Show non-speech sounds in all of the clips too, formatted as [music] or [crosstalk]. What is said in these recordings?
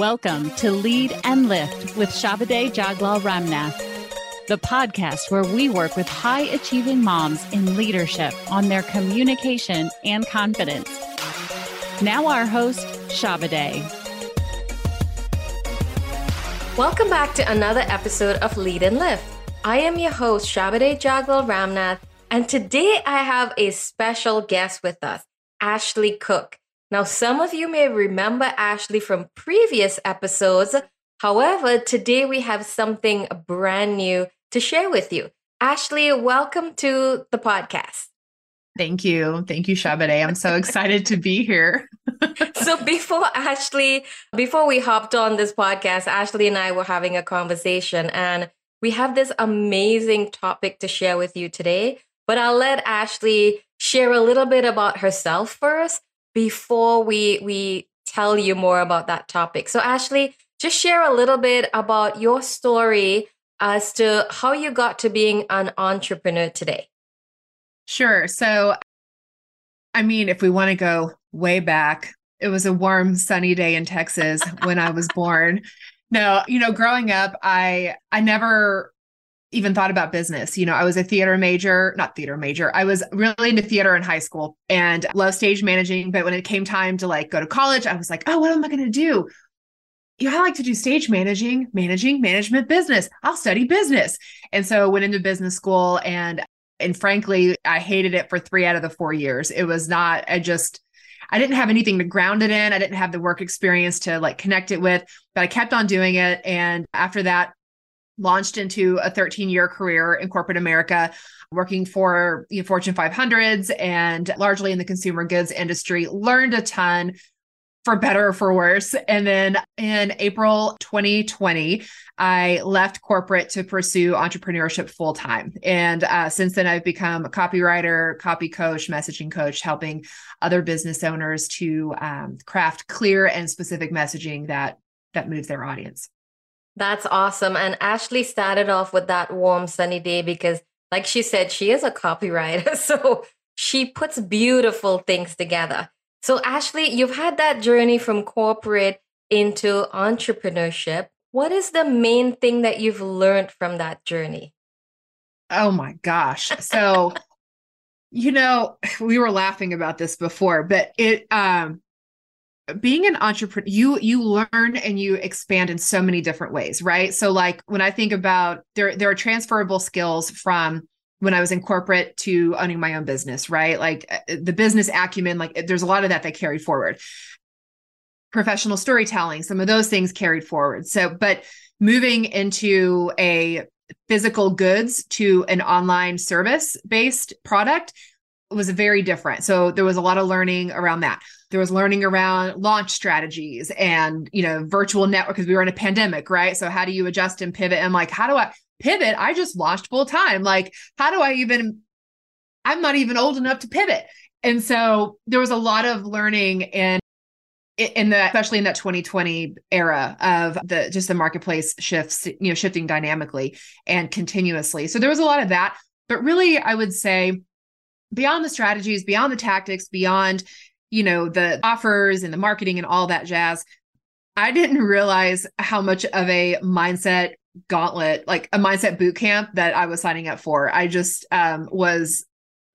Welcome to Lead and Lift with Shabade Jaglal Ramnath, the podcast where we work with high achieving moms in leadership on their communication and confidence. Now, our host, Shabade. Welcome back to another episode of Lead and Lift. I am your host, Shabade Jaglal Ramnath, and today I have a special guest with us, Ashley Cook. Now, some of you may remember Ashley from previous episodes. However, today we have something brand new to share with you. Ashley, welcome to the podcast. Thank you. Thank you, Shabade. I'm so excited to be here. [laughs] so before Ashley, before we hopped on this podcast, Ashley and I were having a conversation and we have this amazing topic to share with you today. But I'll let Ashley share a little bit about herself first before we we tell you more about that topic. So Ashley, just share a little bit about your story as to how you got to being an entrepreneur today. Sure. So I mean, if we want to go way back, it was a warm sunny day in Texas when I was born. [laughs] No, you know, growing up, I I never even thought about business. You know, I was a theater major, not theater major. I was really into theater in high school and love stage managing. But when it came time to like go to college, I was like, oh, what am I going to do? Yeah, I like to do stage managing, managing, management business. I'll study business. And so I went into business school and and frankly, I hated it for 3 out of the 4 years. It was not I just I didn't have anything to ground it in. I didn't have the work experience to like connect it with, but I kept on doing it and after that launched into a 13 year career in corporate America, working for know, Fortune 500s and largely in the consumer goods industry, learned a ton for better or for worse. And then in April 2020, I left corporate to pursue entrepreneurship full time. And uh, since then, I've become a copywriter, copy coach, messaging coach, helping other business owners to um, craft clear and specific messaging that that moves their audience. That's awesome. And Ashley started off with that warm, sunny day because, like she said, she is a copywriter. [laughs] So she puts beautiful things together. So, Ashley, you've had that journey from corporate into entrepreneurship. What is the main thing that you've learned from that journey? Oh my gosh. So, [laughs] you know, we were laughing about this before, but it, um, being an entrepreneur you you learn and you expand in so many different ways right? So like when i think about there there are transferable skills from when i was in corporate to owning my own business right? Like uh, the business acumen like there's a lot of that that carried forward. Professional storytelling some of those things carried forward. So but moving into a physical goods to an online service based product was very different. So there was a lot of learning around that there was learning around launch strategies and you know virtual network because we were in a pandemic right? So how do you adjust and pivot? And like how do i pivot? I just launched full time. Like how do i even i'm not even old enough to pivot. And so there was a lot of learning and in the especially in that 2020 era of the just the marketplace shifts you know shifting dynamically and continuously. So there was a lot of that. But really i would say beyond the strategies beyond the tactics beyond you know, the offers and the marketing and all that jazz, I didn't realize how much of a mindset gauntlet, like a mindset boot camp that I was signing up for. I just um, was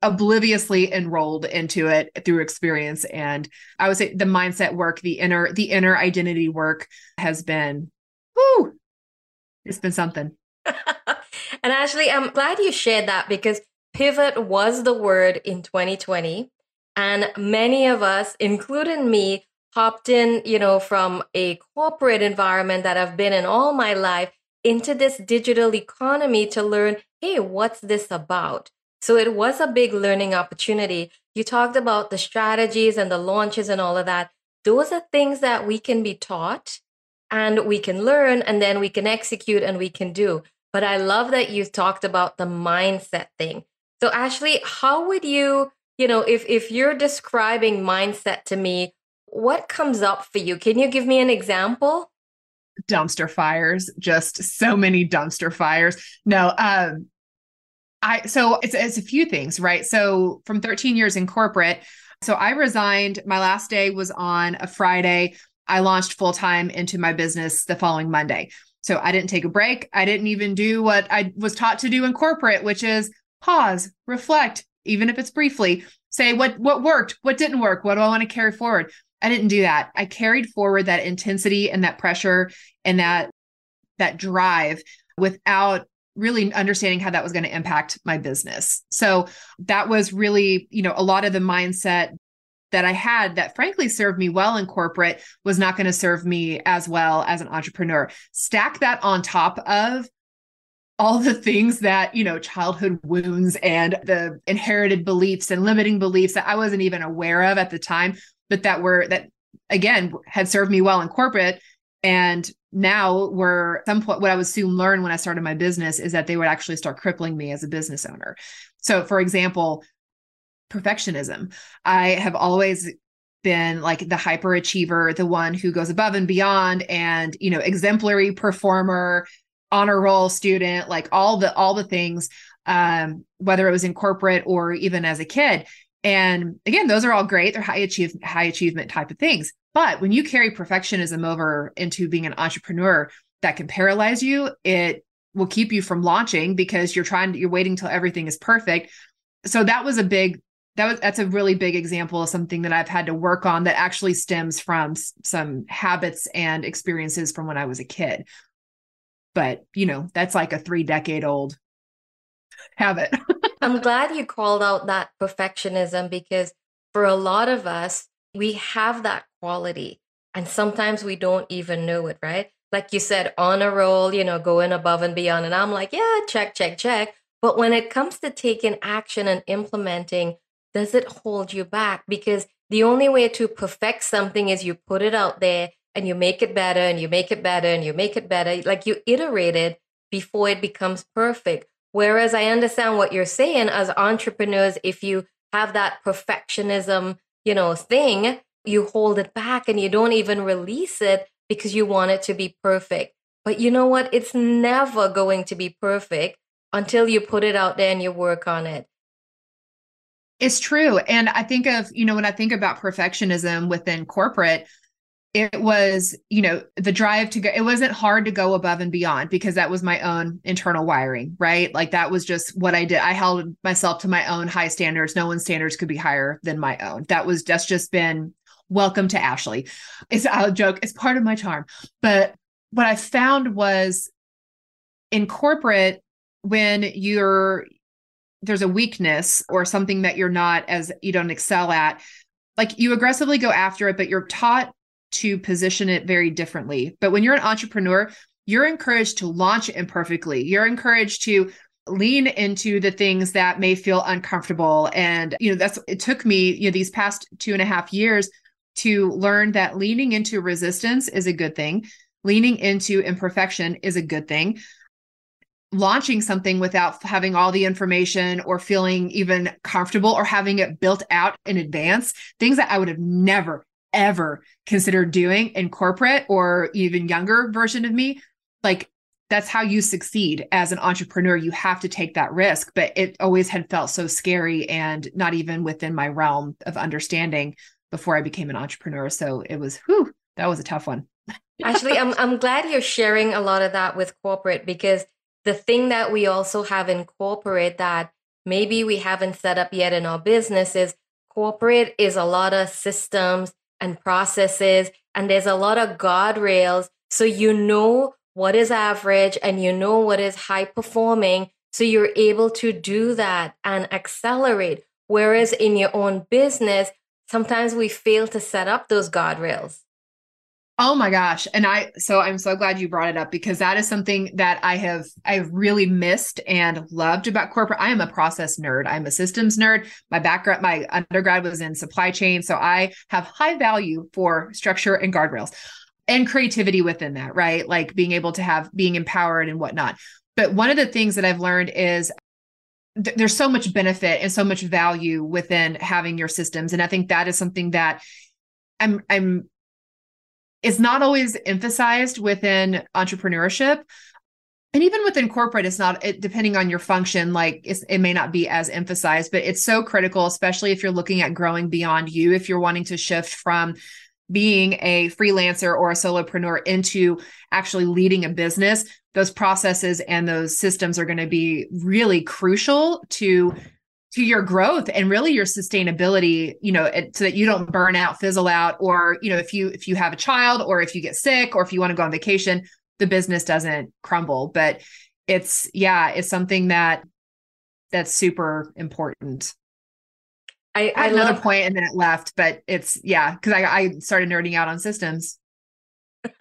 obliviously enrolled into it through experience. And i would say the mindset work the inner the inner identity work has been whoo it's been something. [laughs] And ashley i'm glad you shared that because pivot was the word in 2020 and many of us, including me, hopped in, you know, from a corporate environment that I've been in all my life into this digital economy to learn, hey, what's this about? So it was a big learning opportunity. You talked about the strategies and the launches and all of that. Those are things that we can be taught and we can learn and then we can execute and we can do. But I love that you talked about the mindset thing. So Ashley, how would you you know, if if you're describing mindset to me, what comes up for you? Can you give me an example? Dumpster fires, just so many dumpster fires. No, um I so it's it's a few things, right? So from 13 years in corporate, so I resigned. My last day was on a Friday. I launched full time into my business the following Monday. So I didn't take a break. I didn't even do what I was taught to do in corporate, which is pause, reflect, even if it's briefly, say what what worked, what didn't work, what do I want to carry forward. I didn't do that. I carried forward that intensity and that pressure and that that drive without really understanding how that was going to impact my business. So that was really, you know, a lot of the mindset that I had that frankly served me well in corporate was not going to serve me as well as an entrepreneur. Stack that on top of all the things that, you know, childhood wounds and the inherited beliefs and limiting beliefs that I wasn't even aware of at the time, but that were that again had served me well in corporate and now were some point what I would soon learn when I started my business is that they would actually start crippling me as a business owner. So for example, perfectionism. I have always been like the hyperachiever, the one who goes above and beyond and, you know, exemplary performer, honor roll student, like all the all the things um whether it was in corporate or even as a kid. And again, those are all great. They're high achieve high achievement type of things. But when you carry perfectionism over into being an entrepreneur, that can paralyze you. It will keep you from launching because you're trying you're waiting till everything is perfect. So that was a big that was that's a really big example of something that I've had to work on that actually stems from some habits and experiences from when I was a kid. But, you know, that's like a 3 decade old habit. [laughs] I'm glad you called out that perfectionism because for a lot of us, we have that quality and sometimes we don't even know it, right? Like you said, on a roll, you know, going above and beyond. And I'm like, yeah, check, check, check. But when it comes to taking action and implementing, does it hold you back? Because the only way to perfect something is you put it out there and you make it better and you make it better and you make it better. Like you iterate it before it becomes perfect. Whereas I understand what you're saying as entrepreneurs, if you have that perfectionism, you know, thing, you hold it back and you don't even release it because you want it to be perfect. But you know what? It's never going to be perfect until you put it out there and you work on it. It's true. And I think of, you know, when I think about perfectionism within corporate, it was, you know, the drive to go, it wasn't hard to go above and beyond because that was my own internal wiring, right? Like that was just what I did. I held myself to my own high standards. No one's standards could be higher than my own. That was, that's just been welcome to Ashley. It's a joke, it's part of my charm. But what I found was in corporate, when you're there's a weakness or something that you're not as you don't excel at like you aggressively go after it but you're taught to position it very differently. But when you're an entrepreneur you're encouraged to launch imperfectly. You're encouraged to lean into the things that may feel uncomfortable. And you know that's it took me you know these past two and a half years to learn that leaning into resistance is a good thing. Leaning into imperfection is a good thing. Launching something without having all the information or feeling even comfortable or having it built out in advance, things that I would have never, ever considered doing in corporate or even younger version of me. Like that's how you succeed as an entrepreneur. You have to take that risk, but it always had felt so scary and not even within my realm of understanding before I became an entrepreneur. So it was, whew, that was a tough one. [laughs] Actually, I'm I'm glad you're sharing a lot of that with corporate because the thing that we also have in corporate that maybe we haven't set up yet in our business is corporate is a lot of systems and processes and there's a lot of guardrails. So you know what is average and you know what is high performing. So you're able to do that and accelerate. Whereas in your own business sometimes we fail to set up those guardrails Oh my gosh. And I so I'm so glad you brought it up because that is something that I have I've really missed and loved about corporate. I am a process nerd. I'm a systems nerd. My background my undergrad was in supply chain, so I have high value for structure and guardrails and creativity within that, right? Like being able to have being empowered and whatnot. But one of the things that I've learned is th- there's so much benefit and so much value within having your systems and I think that is something that I'm I'm is not always emphasized within entrepreneurship. And even within corporate it's not it, depending on your function like it may not be as emphasized but it's so critical especially if you're looking at growing beyond you if you're wanting to shift from being a freelancer or a solopreneur into actually leading a business, those processes and those systems are going to be really crucial to to your growth and really your sustainability you know so that you don't burn out fizzle out or you know if you if you have a child or if you get sick or if you want to go on vacation the business doesn't crumble but it's yeah it's something that that's super important I, I, I another love- point and then it left, but it's yeah, because I, I started nerding out on systems. [laughs]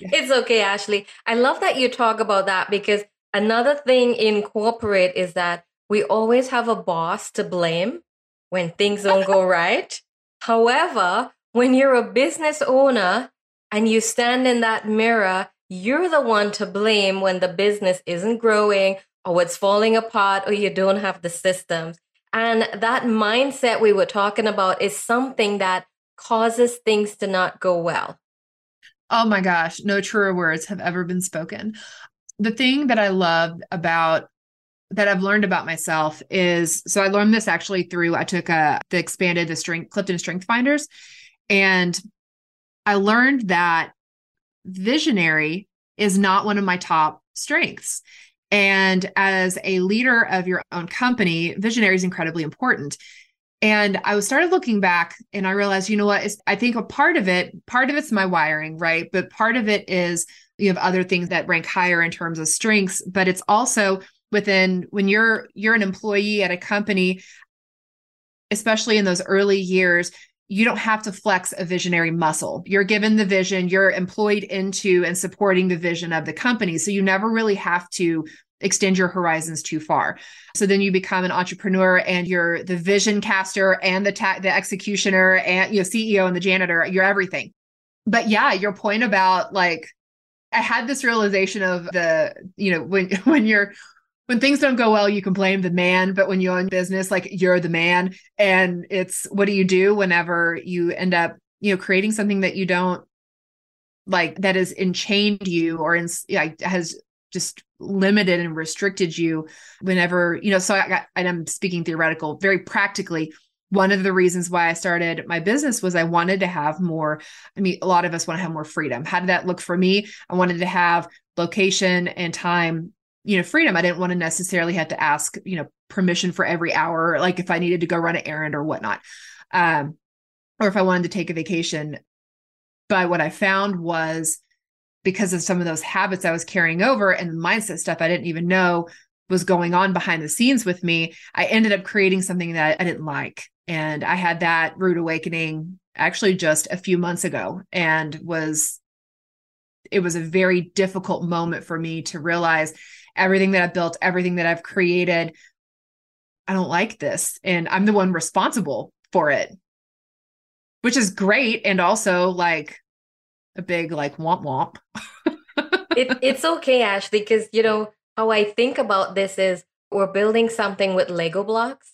it's okay, Ashley. I love that you talk about that because another thing in corporate is that we always have a boss to blame when things don't go [laughs] right. However, when you're a business owner and you stand in that mirror, you're the one to blame when the business isn't growing or it's falling apart or you don't have the systems. And that mindset we were talking about is something that causes things to not go well. Oh my gosh, no truer words have ever been spoken. The thing that I love about that I've learned about myself is so I learned this actually through I took a the expanded the strength Clifton Strength Finders and I learned that visionary is not one of my top strengths. And as a leader of your own company, visionary is incredibly important. And I was started looking back and I realized, you know what, I think a part of it, part of it's my wiring, right? But part of it is you have other things that rank higher in terms of strengths, but it's also within when you're you're an employee at a company, especially in those early years, you don't have to flex a visionary muscle. You're given the vision, you're employed into and supporting the vision of the company. So you never really have to extend your horizons too far. So then you become an entrepreneur and you're the vision caster and the ta- the executioner and you know CEO and the janitor, you're everything. But yeah, your point about like I had this realization of the you know when [laughs] when you're when things don't go well, you can blame the man, but when you own business, like you're the man. And it's what do you do whenever you end up, you know, creating something that you don't like that has enchained you or in, like has just limited and restricted you whenever, you know, so I got, and I'm speaking theoretical, very practically. One of the reasons why I started my business was I wanted to have more. I mean, a lot of us want to have more freedom. How did that look for me? I wanted to have location and time you know freedom i didn't want to necessarily have to ask you know permission for every hour like if i needed to go run an errand or whatnot um or if i wanted to take a vacation. But what i found was because of some of those habits i was carrying over and mindset stuff i didn't even know was going on behind the scenes with me i ended up creating something that i didn't like. And i had that rude awakening actually just a few months ago and was it was a very difficult moment for me to realize everything that I've built, everything that I've created. I don't like this. And I'm the one responsible for it, which is great. And also like a big like womp womp. it, it's okay, Ashley, because you know how I think about this is we're building something with Lego blocks.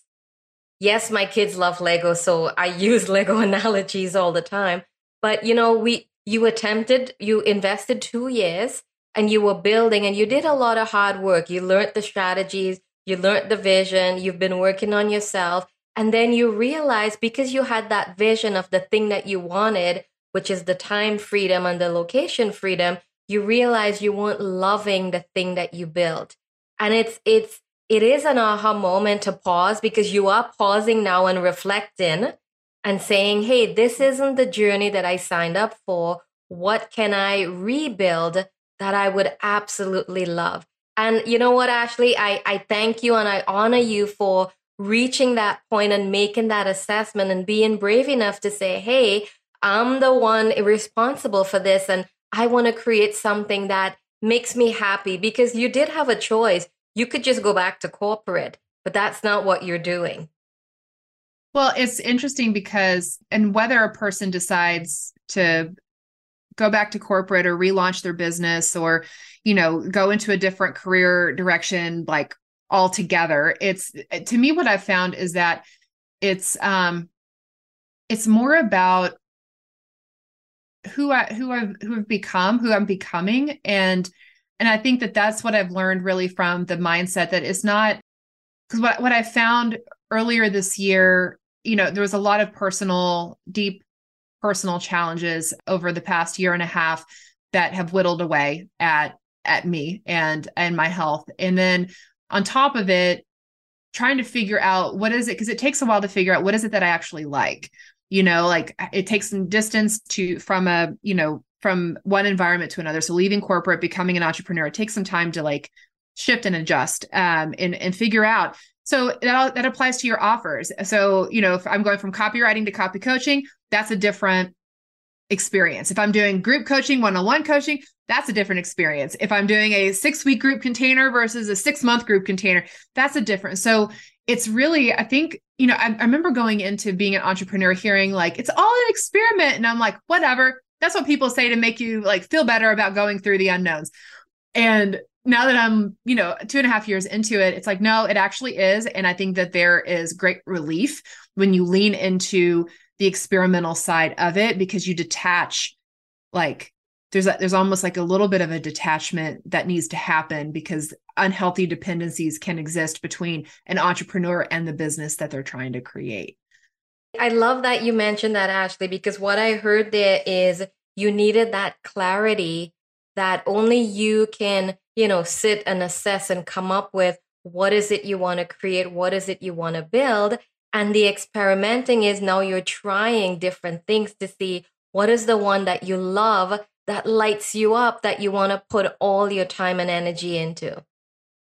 Yes, my kids love Lego, so I [laughs] use Lego analogies all the time. But you know, we you attempted, you invested two years and you were building and you did a lot of hard work. You learned the strategies, you learned the vision, you've been working on yourself. And then you realize because you had that vision of the thing that you wanted, which is the time freedom and the location freedom, you realize you weren't loving the thing that you built. And it's, it's, it is an aha moment to pause because you are pausing now and reflecting and saying, hey, this isn't the journey that I signed up for. What can I rebuild that I would absolutely love. And you know what, Ashley? I, I thank you and I honor you for reaching that point and making that assessment and being brave enough to say, hey, I'm the one responsible for this. And I want to create something that makes me happy because you did have a choice. You could just go back to corporate, but that's not what you're doing. Well, it's interesting because, and whether a person decides to go back to corporate or relaunch their business or you know go into a different career direction like altogether. It's to me what i've found is that it's um it's more about who i who i've who have become who i'm becoming. And and i think that that's what i've learned really from the mindset that it's not because what, what i found earlier this year you know there was a lot of personal deep personal challenges over the past year and a half that have whittled away at at me and and my health. And then on top of it trying to figure out what is it because it takes a while to figure out what is it that i actually like. You know like it takes some distance to from a you know from one environment to another. So leaving corporate becoming an entrepreneur it takes some time to like shift and adjust um, and and figure out so that, that applies to your offers so you know if i'm going from copywriting to copy coaching that's a different experience. If I'm doing group coaching, one on one coaching, that's a different experience. If I'm doing a six week group container versus a six month group container, that's a different. So it's really, I think, you know, I, I remember going into being an entrepreneur hearing like, it's all an experiment. And I'm like, whatever. That's what people say to make you like feel better about going through the unknowns. And now that I'm, you know, two and a half years into it, it's like, no, it actually is. And I think that there is great relief when you lean into the experimental side of it because you detach like there's a, there's almost like a little bit of a detachment that needs to happen because unhealthy dependencies can exist between an entrepreneur and the business that they're trying to create. I love that you mentioned that Ashley because what I heard there is you needed that clarity that only you can, you know, sit and assess and come up with what is it you want to create, what is it you want to build and the experimenting is now you're trying different things to see what is the one that you love that lights you up that you want to put all your time and energy into.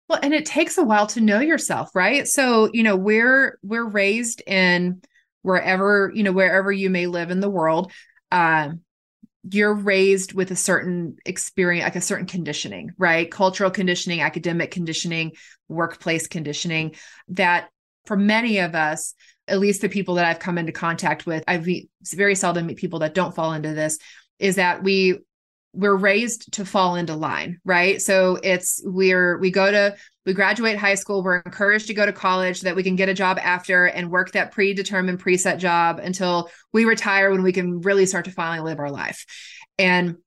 Well, and it takes a while to know yourself, right? So, you know, we're we're raised in wherever, you know, wherever you may live in the world. Um, you're raised with a certain experience, like a certain conditioning, right? Cultural conditioning, academic conditioning, workplace conditioning that for many of us, at least the people that I've come into contact with, I've very seldom meet people that don't fall into this, is that we we're raised to fall into line, right? So it's we're we go to we graduate high school, we're encouraged to go to college that we can get a job after and work that predetermined preset job until we retire when we can really start to finally live our life. And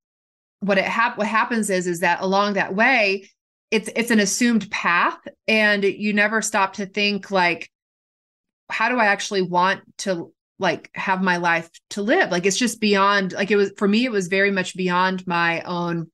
what it hap- what happens is is that along that way it's it's an assumed path and you never stop to think like how do i actually want to like have my life to live. Like it's just beyond like it was for me it was very much beyond my own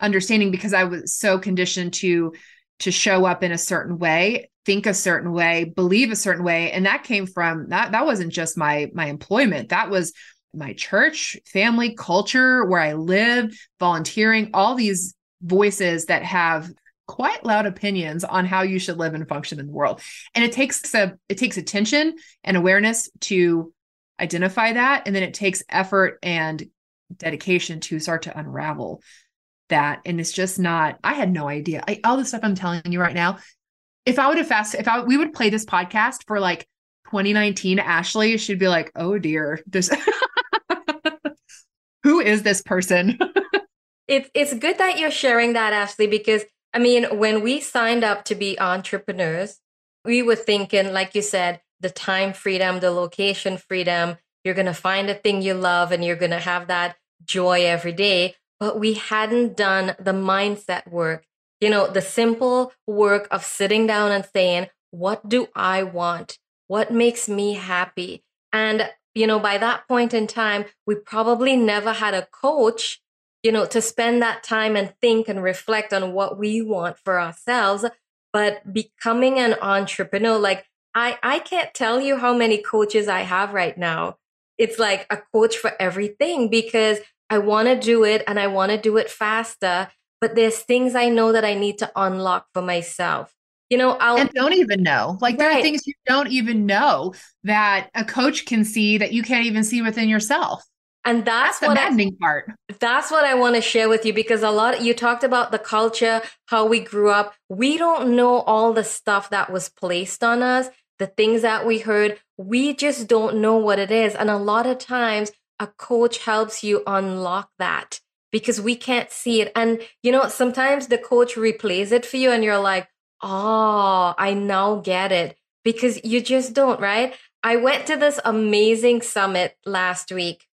understanding because i was so conditioned to to show up in a certain way think a certain way believe a certain way. And that came from that that wasn't just my my employment. That was my church family culture where i live volunteering all these voices that have quite loud opinions on how you should live and function in the world. And it takes a it takes attention and awareness to identify that and then it takes effort and dedication to start to unravel that. And it's just not i had no idea. I, all the stuff i'm telling you right now if i would have fast if i we would play this podcast for like 2019 ashley she'd be like oh dear this [laughs] who is this person? [laughs] It's it's good that you're sharing that ashley because I mean, when we signed up to be entrepreneurs, we were thinking, like you said, the time freedom, the location freedom. You're going to find a thing you love and you're going to have that joy every day. But we hadn't done the mindset work, you know, the simple work of sitting down and saying, what do I want? What makes me happy? And, you know, by that point in time, we probably never had a coach you know, to spend that time and think and reflect on what we want for ourselves. But becoming an entrepreneur, like I, I can't tell you how many coaches I have right now. It's like a coach for everything because I want to do it and I want to do it faster. But there's things I know that I need to unlock for myself. You know, I'll and don't even know. Like there right. are things you don't even know that a coach can see that you can't even see within yourself. And that's, that's the maddening I, part. That's what I want to share with you because a lot of, you talked about the culture, how we grew up. We don't know all the stuff that was placed on us, the things that we heard. We just don't know what it is. And a lot of times a coach helps you unlock that because we can't see it. And you know, sometimes the coach replays it for you and you're like, "Oh, I now get it." Because you just don't, right? I went to this amazing summit last week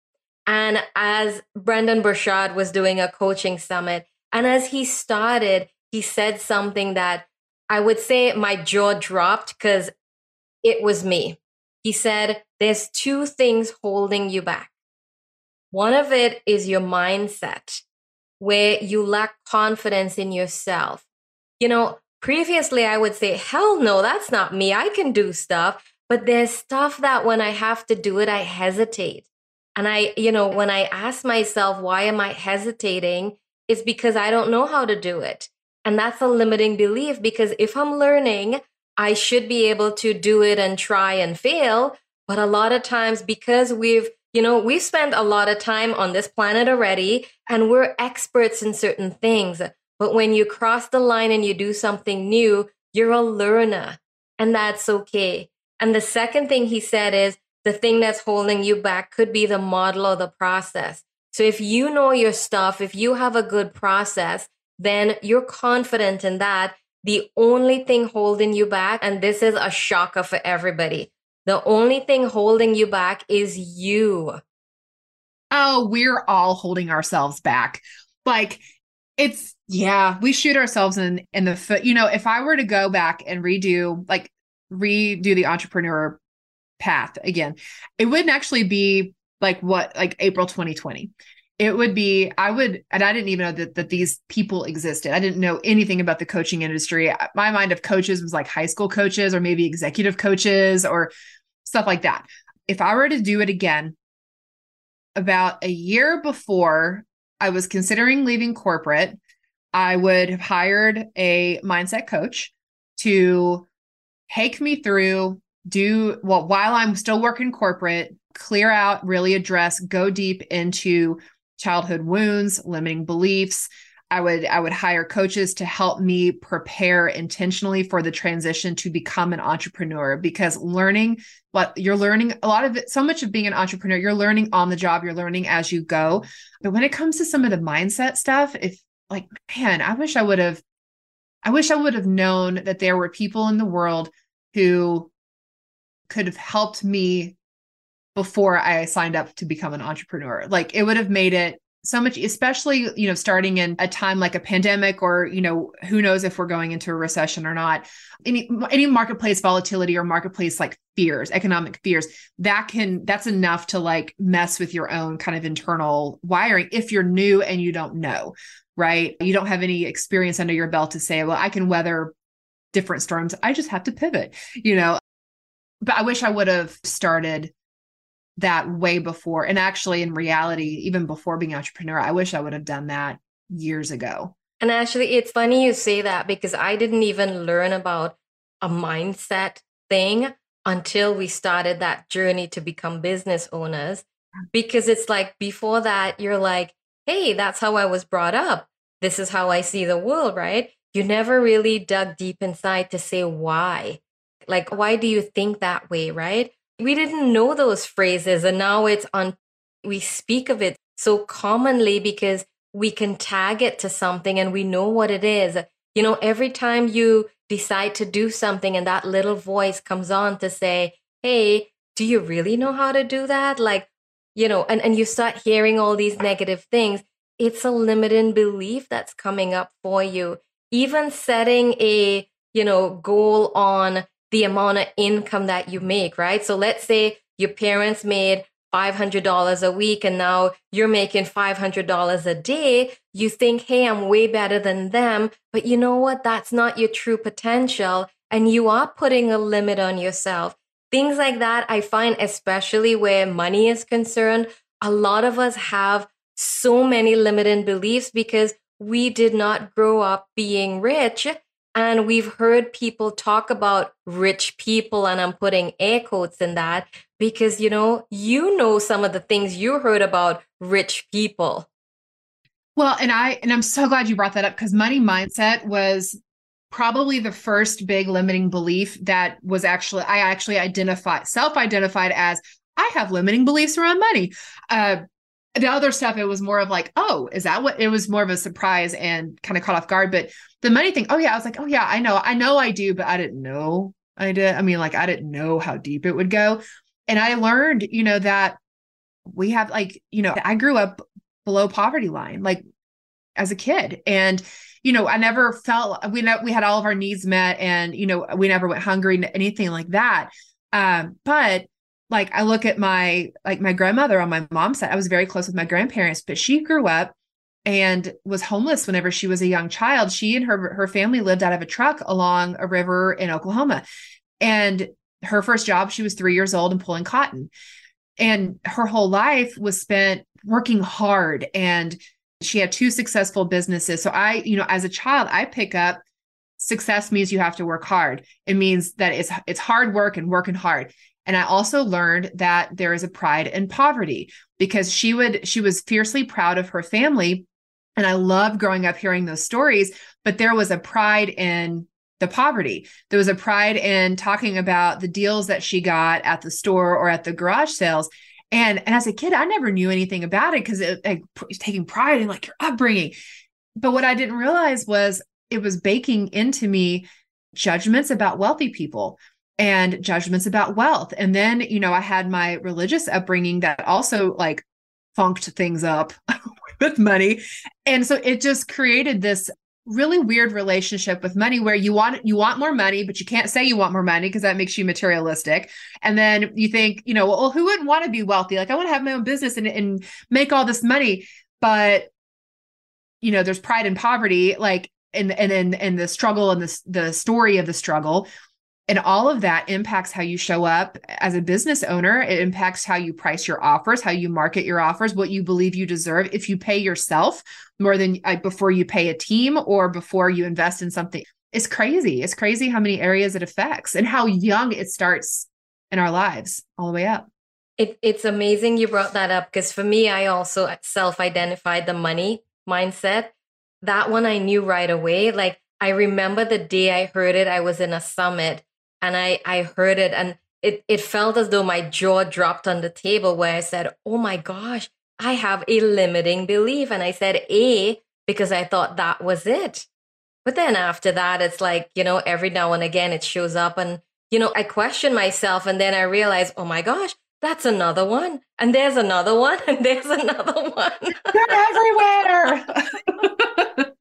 and as Brendon Burchard was doing a coaching summit, and as he started, he said something that I would say my jaw dropped because it was me. He said, There's two things holding you back. One of it is your mindset, where you lack confidence in yourself. You know, previously I would say, hell no, that's not me. I can do stuff. But there's stuff that when I have to do it, I hesitate. And I, you know, when I ask myself, why am I hesitating? It's because I don't know how to do it. And that's a limiting belief because if I'm learning, I should be able to do it and try and fail. But a lot of times, because we've, you know, we've spent a lot of time on this planet already and we're experts in certain things. But when you cross the line and you do something new, you're a learner and that's okay. And the second thing he said is the thing that's holding you back could be the model or the process. So if you know your stuff, if you have a good process, then you're confident in that. The only thing holding you back, and this is a shocker for everybody, the only thing holding you back is you. Oh, we're all holding ourselves back. Like it's yeah, we shoot ourselves in in the foot. You know, if I were to go back and redo like redo the entrepreneur path again, it wouldn't actually be like what like April 2020 it would be i would and i didn't even know that, that these people existed. I didn't know anything about the coaching industry. My mind of coaches was like high school coaches or maybe executive coaches or stuff like that. If i were to do it again about a year before i was considering leaving corporate i would have hired a mindset coach to take me through do well while i'm still working corporate clear out really address go deep into childhood wounds, limiting beliefs. I would I would hire coaches to help me prepare intentionally for the transition to become an entrepreneur because learning what you're learning a lot of it so much of being an entrepreneur you're learning on the job you're learning as you go but when it comes to some of the mindset stuff if like man I wish I would have I wish I would have known that there were people in the world who could have helped me before I signed up to become an entrepreneur. Like it would have made it so much especially you know starting in a time like a pandemic or you know who knows if we're going into a recession or not. Any any marketplace volatility or marketplace like fears economic fears that can that's enough to like mess with your own kind of internal wiring if you're new and you don't know right? You don't have any experience under your belt to say well I can weather different storms. I just have to pivot you know but I wish I would have started that way before. And actually, in reality, even before being entrepreneur, I wish I would have done that years ago. And actually, it's funny you say that because I didn't even learn about a mindset thing until we started that journey to become business owners. Because it's like before that, you're like, hey, that's how I was brought up. This is how I see the world, right? You never really dug deep inside to say why. Like, why do you think that way, right? we didn't know those phrases and now it's on we speak of it so commonly because we can tag it to something and we know what it is. You know every time you decide to do something and that little voice comes on to say hey do you really know how to do that? Like you know and, and you start hearing all these negative things it's a limiting belief that's coming up for you. Even setting a you know goal on the amount of income that you make, right? So let's say your parents made $500 a week and now you're making $500 a day. You think, hey, I'm way better than them. But you know what? That's not your true potential. And you are putting a limit on yourself. Things like that, I find, especially where money is concerned, a lot of us have so many limiting beliefs because we did not grow up being rich and we've heard people talk about rich people, and I'm putting air quotes in that because, you know, you know some of the things you heard about rich people. Well, and I, and I'm so glad you brought that up because money mindset was probably the first big limiting belief that was actually, I actually identified, self identified as I have limiting beliefs around money. Uh, the other stuff it was more of like oh is that what it was more of a surprise and kind of caught off guard but the money thing oh yeah i was like oh yeah i know i know i do but i didn't know i did i mean like i didn't know how deep it would go. And i learned you know that we have like you know i grew up below poverty line like as a kid and you know i never felt we know we had all of our needs met and you know we never went hungry anything like that um but like I look at my like my grandmother on my mom's side. I was very close with my grandparents, but she grew up and was homeless whenever she was a young child. She and her her family lived out of a truck along a river in Oklahoma. And her first job, she was 3 years old and pulling cotton. And her whole life was spent working hard and she had two successful businesses. So I, you know, as a child, I pick up success means you have to work hard. It means that it's it's hard work and working hard. And I also learned that there is a pride in poverty because she would she was fiercely proud of her family and I loved growing up hearing those stories, but there was a pride in the poverty. There was a pride in talking about the deals that she got at the store or at the garage sales. And, and as a kid, I never knew anything about it because it like taking pride in like your upbringing. But what I didn't realize was it was baking into me judgments about wealthy people and judgments about wealth. And then, you know, I had my religious upbringing that also like funked things up [laughs] with money. And so it just created this really weird relationship with money where you want you want more money but you can't say you want more money because that makes you materialistic and then you think you know well who wouldn't want to be wealthy like i want to have my own business and, and make all this money but you know there's pride and poverty like and and and, and the struggle and the, the story of the struggle and all of that impacts how you show up as a business owner. It impacts how you price your offers how you market your offers what you believe you deserve if you pay yourself more than uh, before you pay a team or before you invest in something. It's crazy. It's crazy how many areas it affects and how young it starts in our lives all the way up. It, it's amazing you brought that up because for me i also self-identified the money mindset. That one i knew right away. Like i remember the day i heard it i was in a summit and I I heard it and it it felt as though my jaw dropped on the table where I said, "Oh my gosh, I have a limiting belief." And I said, "A," because I thought that was it. But then after that, it's like, you know, every now and again it shows up and you know, I question myself and then I realize, "Oh my gosh, that's another one. And there's another one [laughs] and there's another one." They're everywhere. [laughs]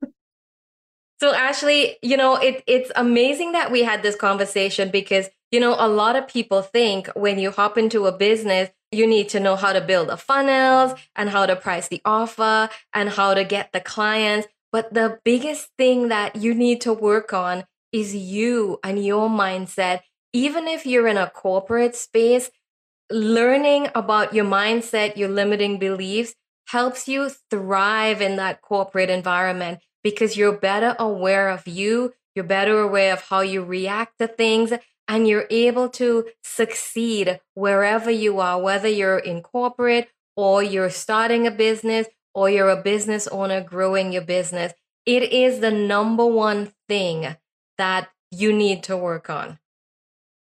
So Ashley, you know, it it's amazing that we had this conversation because, you know, a lot of people think when you hop into a business, you need to know how to build the funnels and how to price the offer and how to get the clients. But the biggest thing that you need to work on is you and your mindset. Even if you're in a corporate space, learning about your mindset, your limiting beliefs helps you thrive in that corporate environment because you're better aware of you, you're better aware of how you react to things, and you're able to succeed wherever you are, whether you're in corporate or you're starting a business or you're a business owner growing your business. It is the number one thing that you need to work on.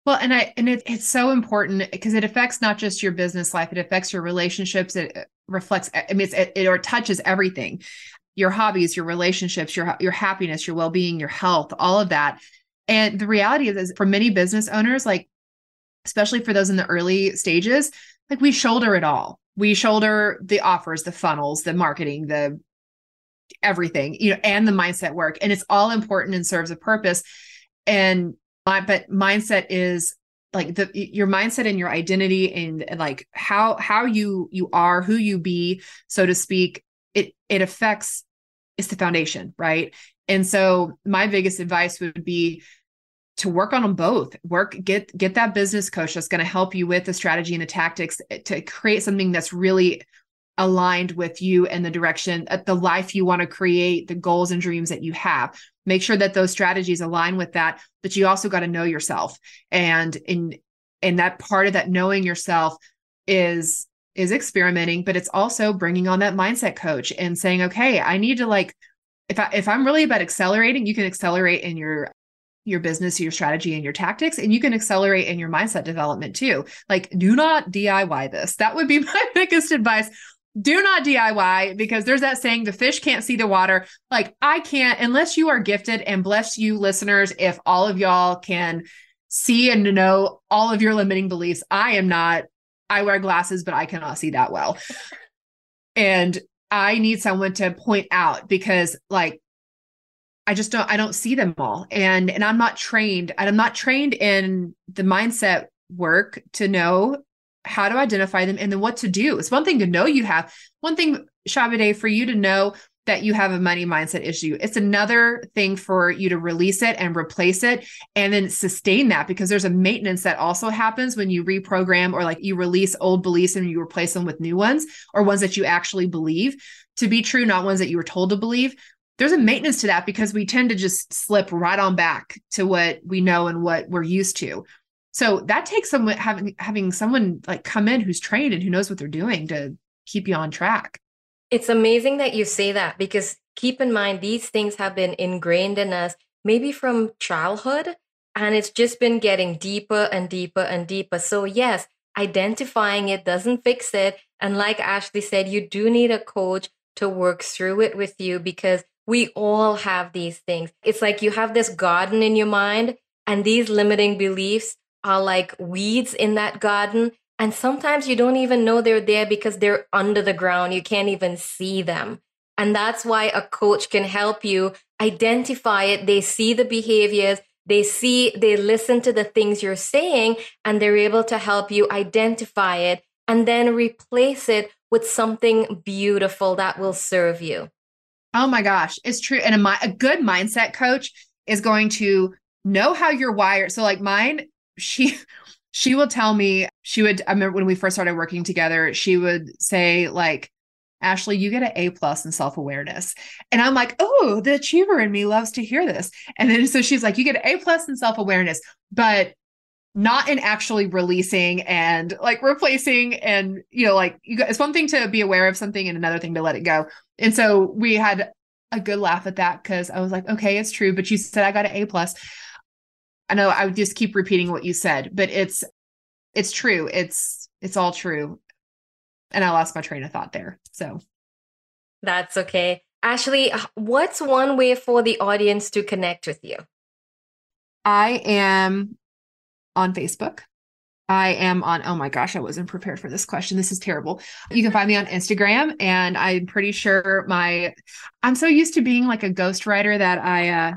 Well, and I and it, it's so important because it affects not just your business life; it affects your relationships. It reflects. I mean, it, it or touches everything your hobbies, your relationships, your your happiness, your well-being, your health, all of that. And the reality is, is for many business owners, like especially for those in the early stages, like we shoulder it all. We shoulder the offers, the funnels, the marketing, the everything, you know, and the mindset work. And it's all important and serves a purpose. And my, but mindset is like the your mindset and your identity and, and like how how you you are who you be so to speak it it affects it's the foundation, right? And so my biggest advice would be to work on them both. Work get get that business coach that's going to help you with the strategy and the tactics to create something that's really aligned with you and the direction uh, the life you want to create the goals and dreams that you have make sure that those strategies align with that but you also got to know yourself and in and that part of that knowing yourself is is experimenting, but it's also bringing on that mindset coach and saying, okay, I need to like, if I if I'm really about accelerating, you can accelerate in your your business, your strategy, and your tactics, and you can accelerate in your mindset development too. Like, do not DIY this. That would be [laughs] my biggest advice. Do not DIY because there's that saying, the fish can't see the water. Like, I can't, unless you are gifted, and bless you, listeners, if all of y'all can see and know all of your limiting beliefs. I am not I wear glasses, but I cannot see that well. and I need someone to point out because like I just don't I don't see them all. And and I'm not trained and I'm not trained in the mindset work to know how to identify them and then what to do. It's one thing to know you have, one thing, Shabade, for you to know that you have a money mindset issue. It's another thing for you to release it and replace it and then sustain that because there's a maintenance that also happens when you reprogram or like you release old beliefs and you replace them with new ones or ones that you actually believe to be true, not ones that you were told to believe. There's a maintenance to that because we tend to just slip right on back to what we know and what we're used to. So that takes someone having having someone like come in who's trained and who knows what they're doing to keep you on track. It's amazing that you say that because keep in mind, these things have been ingrained in us maybe from childhood, and it's just been getting deeper and deeper and deeper. So, yes, identifying it doesn't fix it. And like Ashley said, you do need a coach to work through it with you because we all have these things. It's like you have this garden in your mind, and these limiting beliefs are like weeds in that garden. And sometimes you don't even know they're there because they're under the ground. You can't even see them. And that's why a coach can help you identify it. They see the behaviors, they see, they listen to the things you're saying, and they're able to help you identify it and then replace it with something beautiful that will serve you. Oh my gosh, it's true. And a, a good mindset coach is going to know how you're wired. So, like mine, she she will tell me she would i remember when we first started working together she would say like ashley you get an a plus in self-awareness. And i'm like oh the achiever in me loves to hear this. And then so she's like you get an a plus in self-awareness but not in actually releasing and like replacing and you know like you it's one thing to be aware of something and another thing to let it go. And so we had a good laugh at that because i was like okay it's true but you said i got an a plus I know I would just keep repeating what you said, but it's it's true. It's it's all true. And I lost my train of thought there. So that's okay. Ashley, what's one way for the audience to connect with you? I am on Facebook. I am on, oh my gosh, I wasn't prepared for this question. This is terrible. You can find me on Instagram, and I'm pretty sure my, I'm so used to being like a ghostwriter that I uh,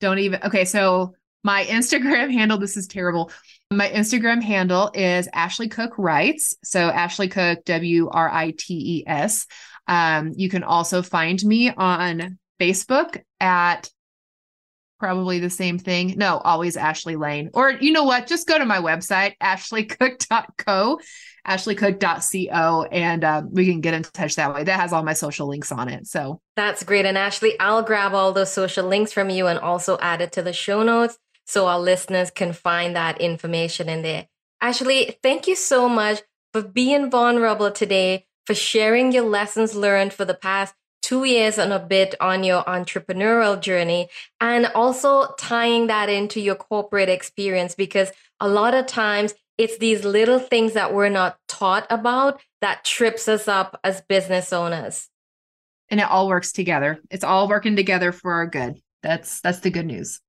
don't even, okay, so my Instagram [laughs] handle, this is terrible. My Instagram handle is Ashley Cook Writes. So Ashley Cook, W R I T E S. Um, you can also find me on Facebook at probably the same thing. No, always Ashley Lane. Or you know what? Just go to my website, ashleycook.co, ashleycook.co, and um, we can get in touch that way. That has all my social links on it. So that's great. And Ashley, I'll grab all those social links from you and also add it to the show notes so our listeners can find that information in there. Ashley, thank you so much for being vulnerable today, for sharing your lessons learned for the past two years and a bit on your entrepreneurial journey, and also tying that into your corporate experience because a lot of times it's these little things that we're not taught about that trips us up as business owners. And it all works together. It's all working together for our good. That's that's the good news.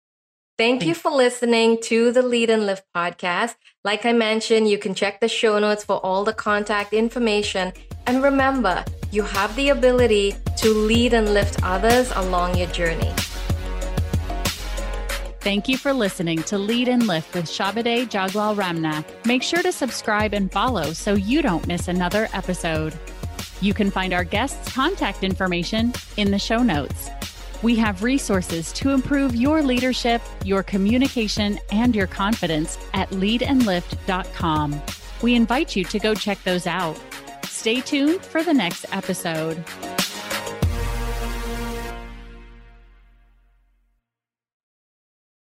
Thank you for listening to the Lead and Lift podcast. Like I mentioned, you can check the show notes for all the contact information. And remember, you have the ability to lead and lift others along your journey. Thank you for listening to Lead and Lift with Shabade Jagwal Ramna. Make sure to subscribe and follow so you don't miss another episode. You can find our guests' contact information in the show notes. We have resources to improve your leadership, your communication, and your confidence at leadandlift.com. We invite you to go check those out. Stay tuned for the next episode.